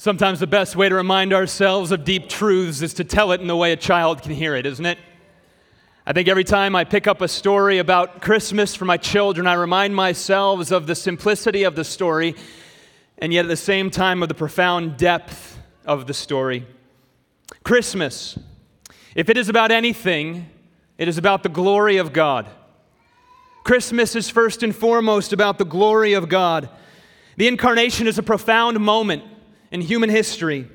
Sometimes the best way to remind ourselves of deep truths is to tell it in the way a child can hear it, isn't it? I think every time I pick up a story about Christmas for my children, I remind myself of the simplicity of the story and yet at the same time of the profound depth of the story. Christmas, if it is about anything, it is about the glory of God. Christmas is first and foremost about the glory of God. The incarnation is a profound moment in human history.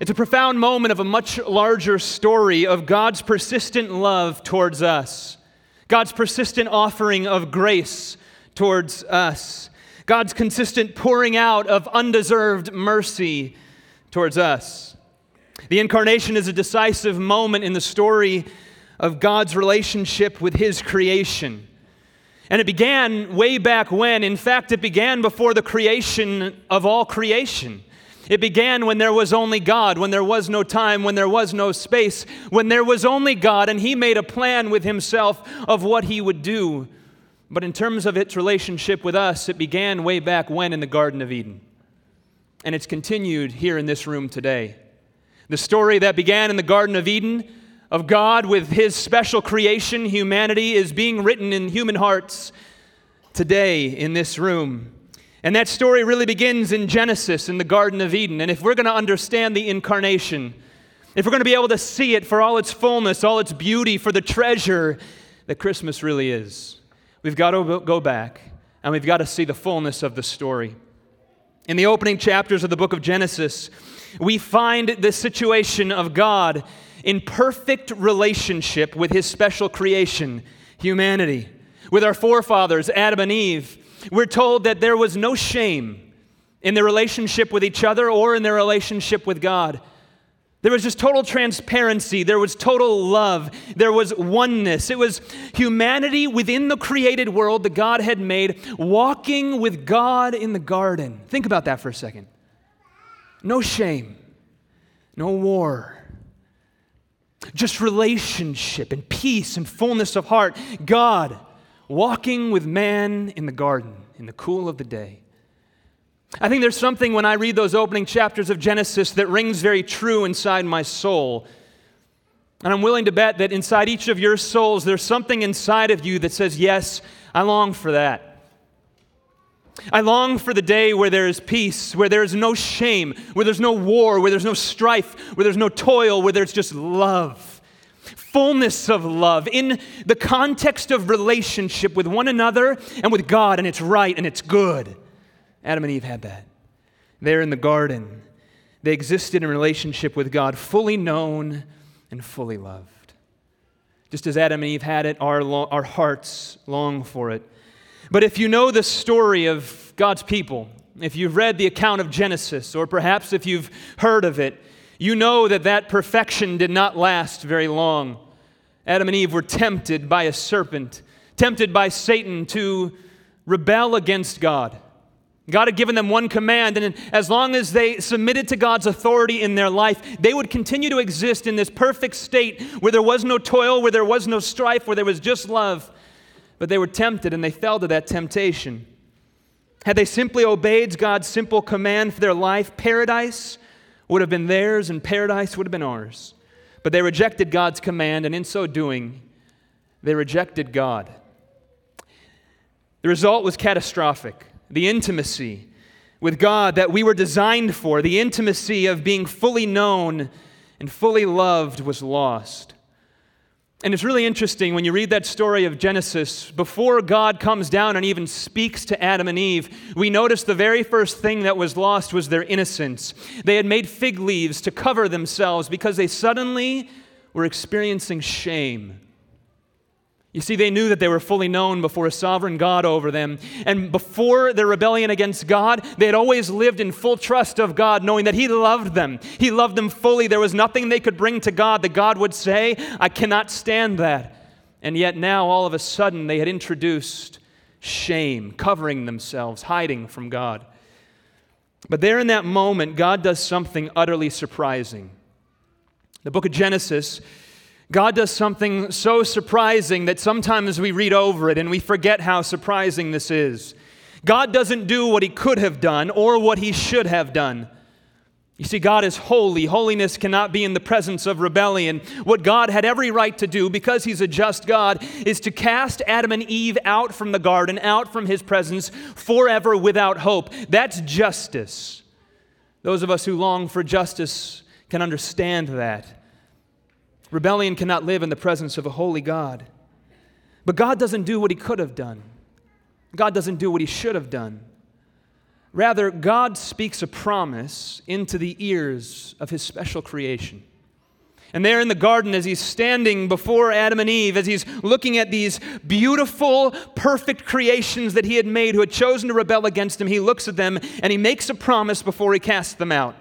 It's a profound moment of a much larger story of God's persistent love towards us, God's persistent offering of grace towards us, God's consistent pouring out of undeserved mercy towards us. The incarnation is a decisive moment in the story of God's relationship with His creation. And it began way back when. In fact, it began before the creation of all creation. It began when there was only God, when there was no time, when there was no space, when there was only God, and He made a plan with Himself of what He would do. But in terms of its relationship with us, it began way back when in the Garden of Eden. And it's continued here in this room today. The story that began in the Garden of Eden of God with His special creation, humanity, is being written in human hearts today in this room. And that story really begins in Genesis in the Garden of Eden. And if we're going to understand the incarnation, if we're going to be able to see it for all its fullness, all its beauty, for the treasure that Christmas really is, we've got to go back and we've got to see the fullness of the story. In the opening chapters of the book of Genesis, we find the situation of God in perfect relationship with his special creation, humanity. With our forefathers, Adam and Eve, we're told that there was no shame in their relationship with each other or in their relationship with God. There was just total transparency. There was total love. There was oneness. It was humanity within the created world that God had made, walking with God in the garden. Think about that for a second. No shame, no war, just relationship and peace and fullness of heart. God walking with man in the garden in the cool of the day. I think there's something when I read those opening chapters of Genesis that rings very true inside my soul. And I'm willing to bet that inside each of your souls, there's something inside of you that says, Yes, I long for that. I long for the day where there is peace, where there is no shame, where there's no war, where there's no strife, where there's no toil, where there's just love fullness of love in the context of relationship with one another and with God, and it's right and it's good. Adam and Eve had that. There in the garden, they existed in relationship with God, fully known and fully loved. Just as Adam and Eve had it, our, lo- our hearts long for it. But if you know the story of God's people, if you've read the account of Genesis, or perhaps if you've heard of it, you know that that perfection did not last very long. Adam and Eve were tempted by a serpent, tempted by Satan to rebel against God. God had given them one command, and as long as they submitted to God's authority in their life, they would continue to exist in this perfect state where there was no toil, where there was no strife, where there was just love. But they were tempted and they fell to that temptation. Had they simply obeyed God's simple command for their life, paradise would have been theirs and paradise would have been ours. But they rejected God's command, and in so doing, they rejected God. The result was catastrophic. The intimacy with God that we were designed for, the intimacy of being fully known and fully loved, was lost. And it's really interesting when you read that story of Genesis, before God comes down and even speaks to Adam and Eve, we notice the very first thing that was lost was their innocence. They had made fig leaves to cover themselves because they suddenly were experiencing shame. You see, they knew that they were fully known before a sovereign God over them. And before their rebellion against God, they had always lived in full trust of God, knowing that He loved them. He loved them fully. There was nothing they could bring to God that God would say, I cannot stand that. And yet now, all of a sudden, they had introduced shame, covering themselves, hiding from God. But there in that moment, God does something utterly surprising. The book of Genesis God does something so surprising that sometimes we read over it and we forget how surprising this is. God doesn't do what he could have done or what he should have done. You see, God is holy. Holiness cannot be in the presence of rebellion. What God had every right to do, because He's a just God, is to cast Adam and Eve out from the garden, out from His presence, forever without hope. That's justice. Those of us who long for justice can understand that. Rebellion cannot live in the presence of a holy God. But God doesn't do what He could have done, God doesn't do what He should have done. Rather, God speaks a promise into the ears of his special creation. And there in the garden, as he's standing before Adam and Eve, as he's looking at these beautiful, perfect creations that he had made who had chosen to rebel against him, he looks at them and he makes a promise before he casts them out.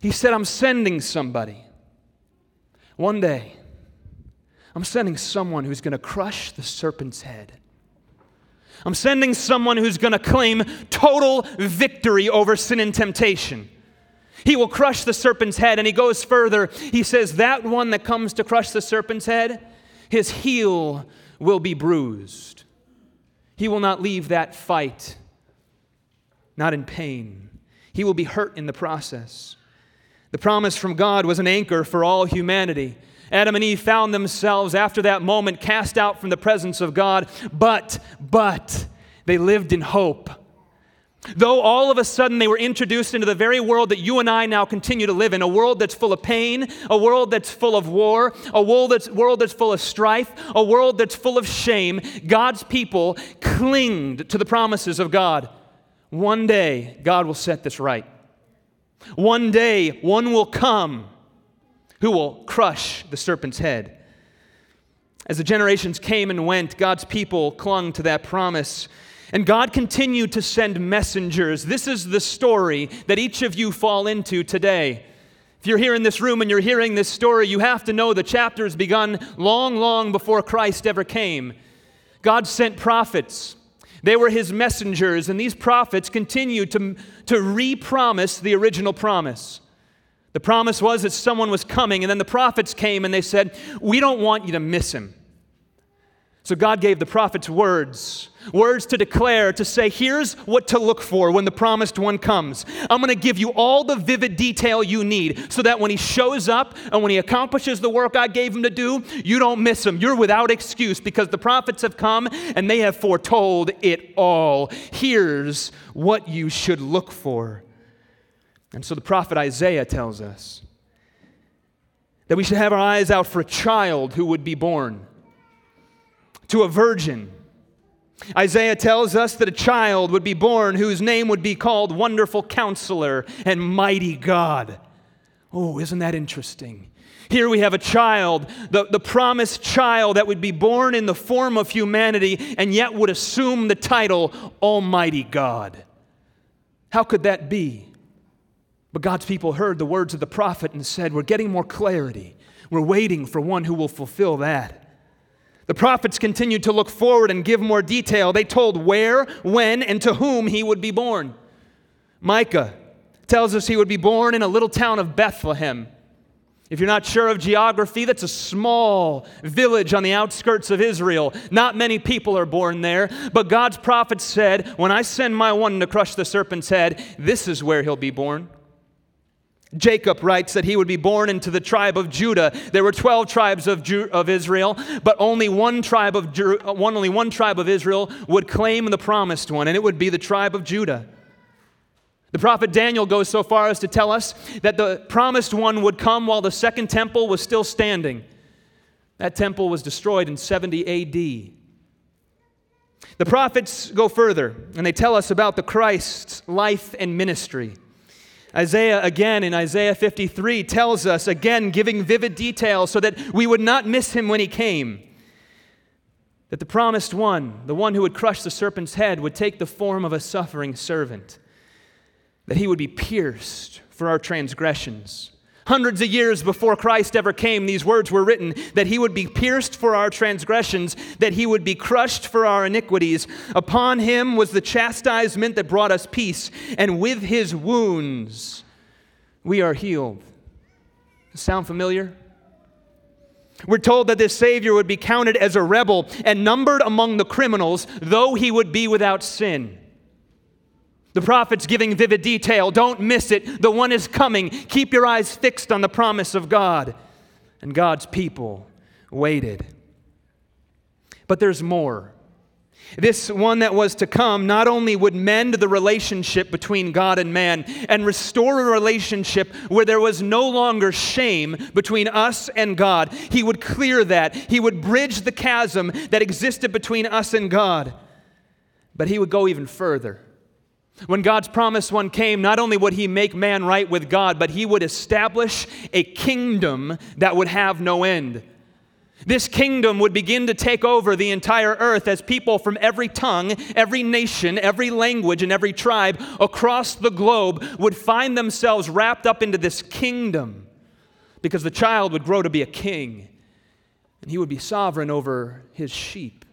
He said, I'm sending somebody. One day, I'm sending someone who's going to crush the serpent's head. I'm sending someone who's going to claim total victory over sin and temptation. He will crush the serpent's head. And he goes further. He says, That one that comes to crush the serpent's head, his heel will be bruised. He will not leave that fight, not in pain. He will be hurt in the process. The promise from God was an anchor for all humanity. Adam and Eve found themselves after that moment cast out from the presence of God, but, but, they lived in hope. Though all of a sudden they were introduced into the very world that you and I now continue to live in, a world that's full of pain, a world that's full of war, a world that's, world that's full of strife, a world that's full of shame, God's people clinged to the promises of God. One day, God will set this right. One day, one will come who will crush the serpent's head. As the generations came and went, God's people clung to that promise. And God continued to send messengers. This is the story that each of you fall into today. If you're here in this room and you're hearing this story, you have to know the chapter has begun long, long before Christ ever came. God sent prophets. They were his messengers, and these prophets continued to, to re promise the original promise. The promise was that someone was coming, and then the prophets came and they said, We don't want you to miss him. So God gave the prophets words, words to declare, to say, here's what to look for when the promised one comes. I'm going to give you all the vivid detail you need so that when he shows up and when he accomplishes the work I gave him to do, you don't miss him. You're without excuse because the prophets have come and they have foretold it all. Here's what you should look for. And so the prophet Isaiah tells us that we should have our eyes out for a child who would be born to a virgin. Isaiah tells us that a child would be born whose name would be called Wonderful Counselor and Mighty God. Oh, isn't that interesting? Here we have a child, the, the promised child that would be born in the form of humanity and yet would assume the title Almighty God. How could that be? But God's people heard the words of the prophet and said, We're getting more clarity. We're waiting for one who will fulfill that. The prophets continued to look forward and give more detail. They told where, when, and to whom he would be born. Micah tells us he would be born in a little town of Bethlehem. If you're not sure of geography, that's a small village on the outskirts of Israel. Not many people are born there, but God's prophet said, When I send my one to crush the serpent's head, this is where he'll be born. Jacob writes that he would be born into the tribe of Judah. There were 12 tribes of, Ju- of Israel, but only one tribe of Ju- uh, one, only one tribe of Israel would claim the promised one, and it would be the tribe of Judah. The prophet Daniel goes so far as to tell us that the promised one would come while the second temple was still standing. That temple was destroyed in 70 AD. The prophets go further and they tell us about the Christ's life and ministry. Isaiah, again in Isaiah 53, tells us, again, giving vivid details so that we would not miss him when he came, that the promised one, the one who would crush the serpent's head, would take the form of a suffering servant, that he would be pierced for our transgressions Hundreds of years before Christ ever came, these words were written that he would be pierced for our transgressions, that he would be crushed for our iniquities. Upon him was the chastisement that brought us peace, and with his wounds we are healed. Sound familiar? We're told that this Savior would be counted as a rebel and numbered among the criminals, though he would be without sin. The prophet's giving vivid detail. Don't miss it. The one is coming. Keep your eyes fixed on the promise of God. And God's people waited. But there's more. This one that was to come not only would mend the relationship between God and man and restore a relationship where there was no longer shame between us and God, he would clear that. He would bridge the chasm that existed between us and God. But he would go even further. When God's promised one came, not only would he make man right with God, but he would establish a kingdom that would have no end. This kingdom would begin to take over the entire earth as people from every tongue, every nation, every language, and every tribe across the globe would find themselves wrapped up into this kingdom because the child would grow to be a king and he would be sovereign over his sheep.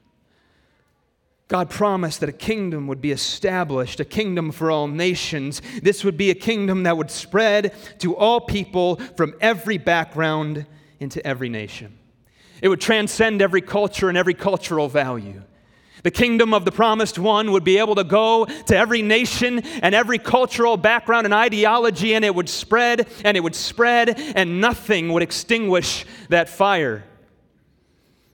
God promised that a kingdom would be established, a kingdom for all nations. This would be a kingdom that would spread to all people from every background into every nation. It would transcend every culture and every cultural value. The kingdom of the promised one would be able to go to every nation and every cultural background and ideology, and it would spread and it would spread, and nothing would extinguish that fire.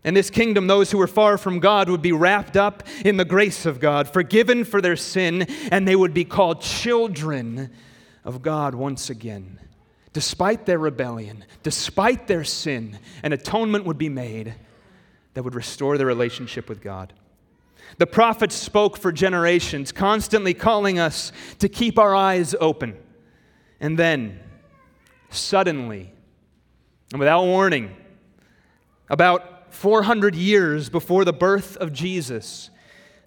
In this kingdom, those who were far from God would be wrapped up in the grace of God, forgiven for their sin, and they would be called children of God once again despite their rebellion, despite their sin, an atonement would be made that would restore their relationship with God. The prophets spoke for generations, constantly calling us to keep our eyes open. And then, suddenly, and without warning, about 400 years before the birth of Jesus,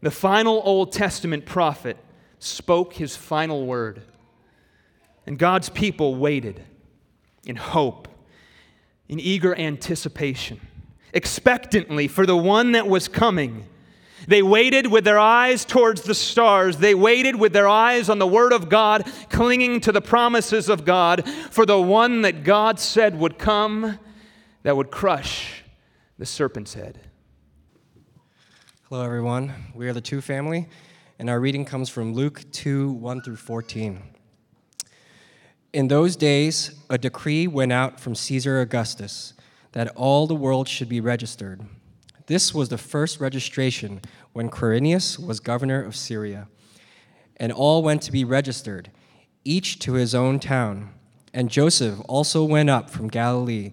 the final Old Testament prophet spoke his final word. And God's people waited in hope, in eager anticipation, expectantly for the one that was coming. They waited with their eyes towards the stars. They waited with their eyes on the Word of God, clinging to the promises of God for the one that God said would come that would crush the serpent's head. Hello, everyone. We are the Two family, and our reading comes from Luke 2 1 through 14. In those days, a decree went out from Caesar Augustus that all the world should be registered. This was the first registration when Quirinius was governor of Syria. And all went to be registered, each to his own town. And Joseph also went up from Galilee,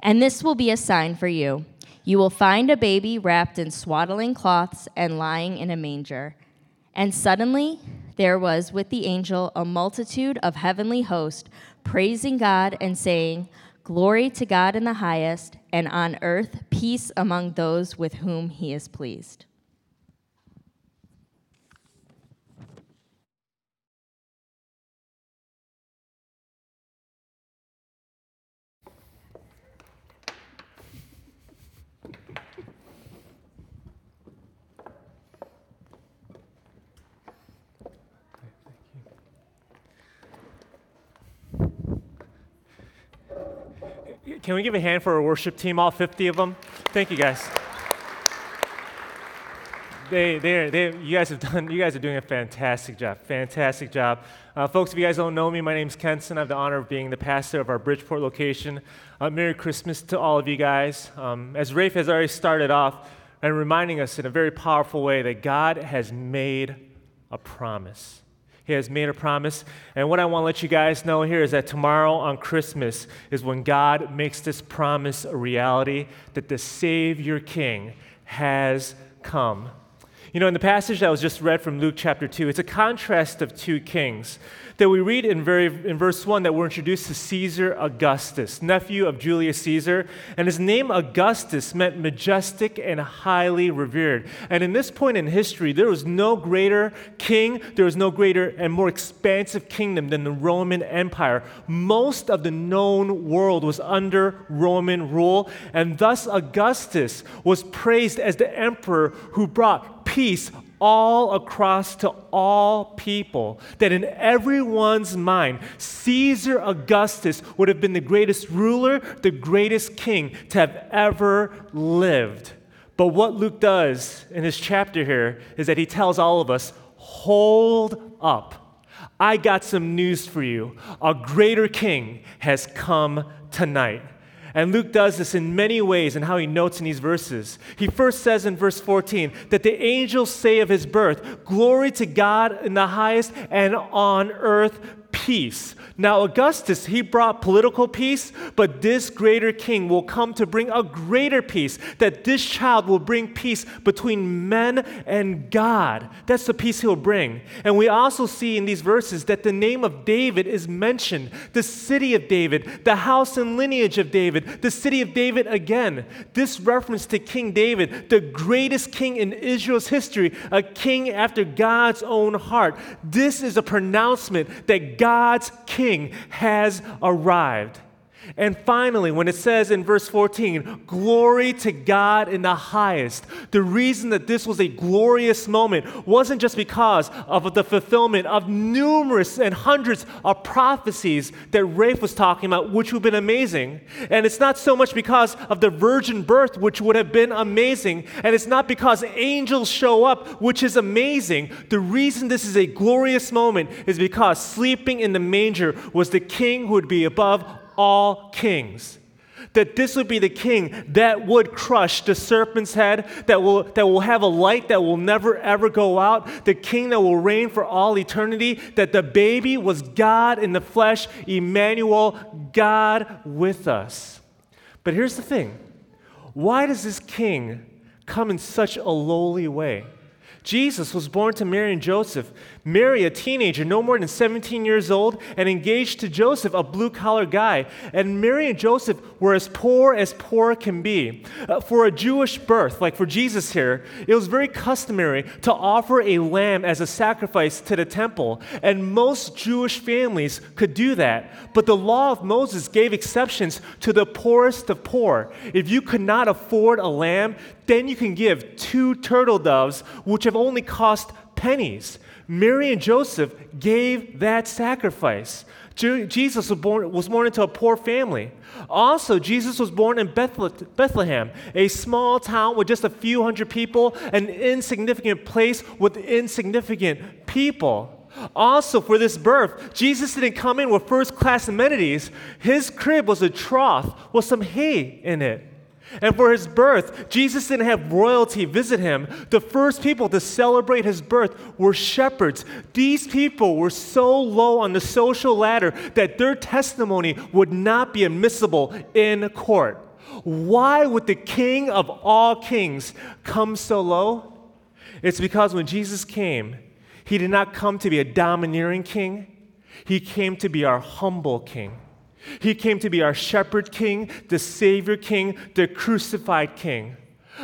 And this will be a sign for you. You will find a baby wrapped in swaddling cloths and lying in a manger. And suddenly, there was with the angel a multitude of heavenly hosts, praising God and saying, Glory to God in the highest, and on earth peace among those with whom he is pleased. Can we give a hand for our worship team, all 50 of them? Thank you, guys. They, they, they, you guys have done, you guys are doing a fantastic job, fantastic job. Uh, folks, if you guys don't know me, my name is Kenson. I have the honor of being the pastor of our Bridgeport location. Uh, Merry Christmas to all of you guys. Um, as Rafe has already started off and reminding us in a very powerful way that God has made a promise. He has made a promise. And what I want to let you guys know here is that tomorrow on Christmas is when God makes this promise a reality that the Savior King has come. You know, in the passage that was just read from Luke chapter 2, it's a contrast of two kings that we read in, very, in verse 1 that we're introduced to Caesar Augustus, nephew of Julius Caesar. And his name Augustus meant majestic and highly revered. And in this point in history, there was no greater king, there was no greater and more expansive kingdom than the Roman Empire. Most of the known world was under Roman rule. And thus, Augustus was praised as the emperor who brought peace all across to all people, that in everyone's mind, Caesar Augustus would have been the greatest ruler, the greatest king to have ever lived. But what Luke does in his chapter here is that he tells all of us hold up. I got some news for you. A greater king has come tonight. And Luke does this in many ways in how he notes in these verses. He first says in verse 14 that the angels say of his birth, Glory to God in the highest, and on earth peace. Now, Augustus, he brought political peace, but this greater king will come to bring a greater peace, that this child will bring peace between men and God. That's the peace he'll bring. And we also see in these verses that the name of David is mentioned the city of David, the house and lineage of David, the city of David again. This reference to King David, the greatest king in Israel's history, a king after God's own heart. This is a pronouncement that God's king has arrived. And finally, when it says in verse 14, glory to God in the highest, the reason that this was a glorious moment wasn't just because of the fulfillment of numerous and hundreds of prophecies that Rafe was talking about, which would have been amazing. And it's not so much because of the virgin birth, which would have been amazing. And it's not because angels show up, which is amazing. The reason this is a glorious moment is because sleeping in the manger was the king who would be above all kings. That this would be the king that would crush the serpent's head, that will, that will have a light that will never ever go out, the king that will reign for all eternity, that the baby was God in the flesh, Emmanuel, God with us. But here's the thing why does this king come in such a lowly way? Jesus was born to Mary and Joseph. Mary, a teenager, no more than 17 years old, and engaged to Joseph, a blue collar guy. And Mary and Joseph were as poor as poor can be. Uh, for a Jewish birth, like for Jesus here, it was very customary to offer a lamb as a sacrifice to the temple. And most Jewish families could do that. But the law of Moses gave exceptions to the poorest of poor. If you could not afford a lamb, then you can give two turtle doves, which have only cost pennies. Mary and Joseph gave that sacrifice. Jesus was born, was born into a poor family. Also, Jesus was born in Bethlehem, a small town with just a few hundred people, an insignificant place with insignificant people. Also, for this birth, Jesus didn't come in with first class amenities. His crib was a trough with some hay in it. And for his birth, Jesus didn't have royalty visit him. The first people to celebrate his birth were shepherds. These people were so low on the social ladder that their testimony would not be admissible in court. Why would the king of all kings come so low? It's because when Jesus came, he did not come to be a domineering king, he came to be our humble king. He came to be our shepherd king, the savior king, the crucified king.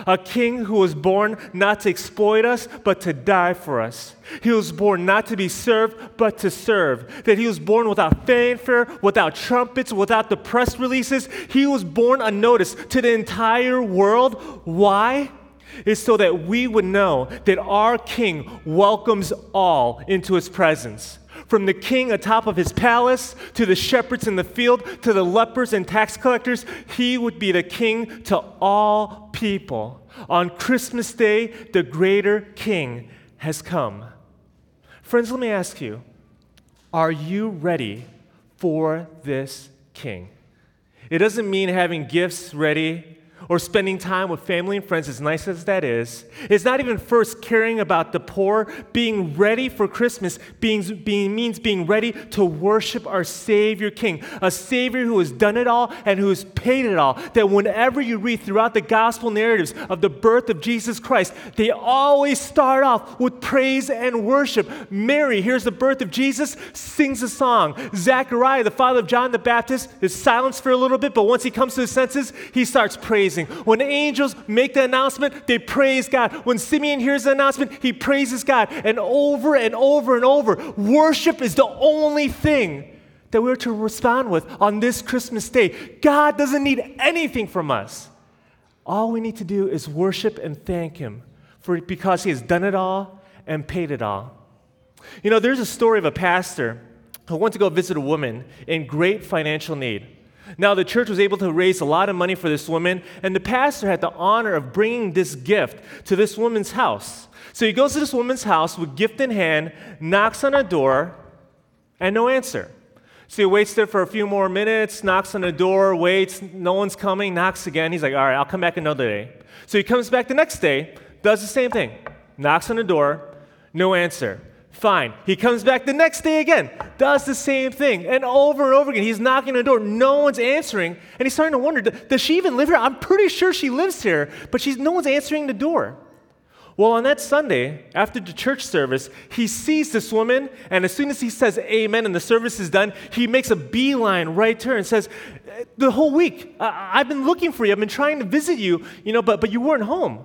A king who was born not to exploit us, but to die for us. He was born not to be served, but to serve. That he was born without fanfare, without trumpets, without the press releases. He was born unnoticed to the entire world. Why? Is so that we would know that our king welcomes all into his presence. From the king atop of his palace to the shepherds in the field to the lepers and tax collectors, he would be the king to all people. On Christmas Day, the greater king has come. Friends, let me ask you are you ready for this king? It doesn't mean having gifts ready or spending time with family and friends, as nice as that is, is not even first caring about the poor. Being ready for Christmas being, being, means being ready to worship our Savior King, a Savior who has done it all and who has paid it all. That whenever you read throughout the gospel narratives of the birth of Jesus Christ, they always start off with praise and worship. Mary hears the birth of Jesus, sings a song. Zechariah, the father of John the Baptist, is silenced for a little bit, but once he comes to his senses, he starts praising praising. When angels make the announcement, they praise God. When Simeon hears the announcement, he praises God. And over and over and over, worship is the only thing that we're to respond with on this Christmas day. God doesn't need anything from us. All we need to do is worship and thank Him for because He has done it all and paid it all. You know, there's a story of a pastor who went to go visit a woman in great financial need. Now, the church was able to raise a lot of money for this woman, and the pastor had the honor of bringing this gift to this woman's house. So he goes to this woman's house with gift in hand, knocks on a door, and no answer. So he waits there for a few more minutes, knocks on the door, waits, no one's coming, knocks again. He's like, all right, I'll come back another day. So he comes back the next day, does the same thing, knocks on the door, no answer. Fine. He comes back the next day again, does the same thing, and over and over again. He's knocking on the door, no one's answering, and he's starting to wonder does she even live here? I'm pretty sure she lives here, but she's, no one's answering the door. Well, on that Sunday, after the church service, he sees this woman, and as soon as he says amen and the service is done, he makes a beeline right to her and says, The whole week, I- have been looking for you. I've been trying to visit you, you know, but, but you weren't home.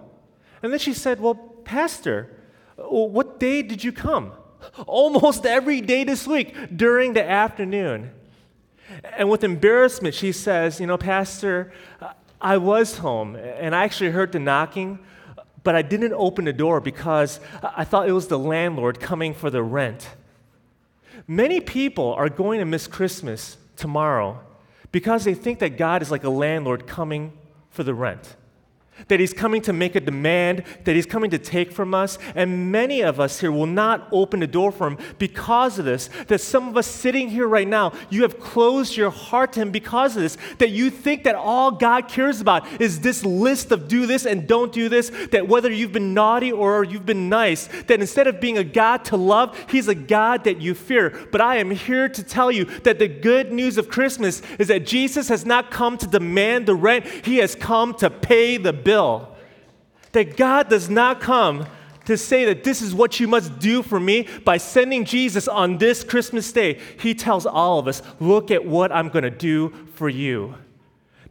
And then she said, Well, Pastor, Oh, what day did you come? almost every day this week during the afternoon. And with embarrassment, she says, You know, Pastor, I was home and I actually heard the knocking, but I didn't open the door because I thought it was the landlord coming for the rent. Many people are going to miss Christmas tomorrow because they think that God is like a landlord coming for the rent that he's coming to make a demand, that he's coming to take from us. And many of us here will not open the door for him because of this. That some of us sitting here right now, you have closed your heart to him because of this. That you think that all God cares about is this list of do this and don't do this. That whether you've been naughty or you've been nice, that instead of being a God to love, he's a God that you fear. But I am here to tell you that the good news of Christmas is that Jesus has not come to demand the rent, he has come to pay the bill. That God does not come to say that this is what you must do for me by sending Jesus on this Christmas day. He tells all of us, look at what I'm going to do for you.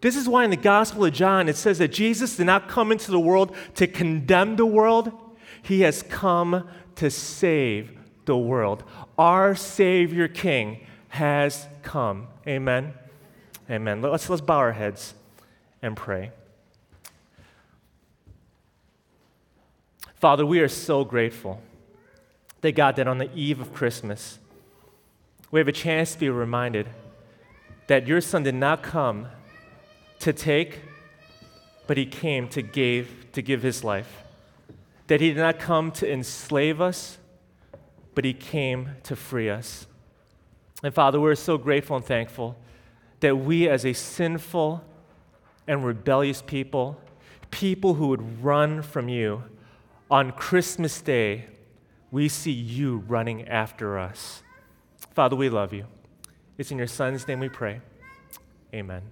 This is why in the Gospel of John it says that Jesus did not come into the world to condemn the world, he has come to save the world. Our Savior King has come. Amen. Amen. Let's, let's bow our heads and pray. Father, we are so grateful that God, that on the eve of Christmas, we have a chance to be reminded that your son did not come to take, but he came to give, to give his life. That he did not come to enslave us, but he came to free us. And Father, we're so grateful and thankful that we, as a sinful and rebellious people, people who would run from you, on Christmas Day, we see you running after us. Father, we love you. It's in your Son's name we pray. Amen.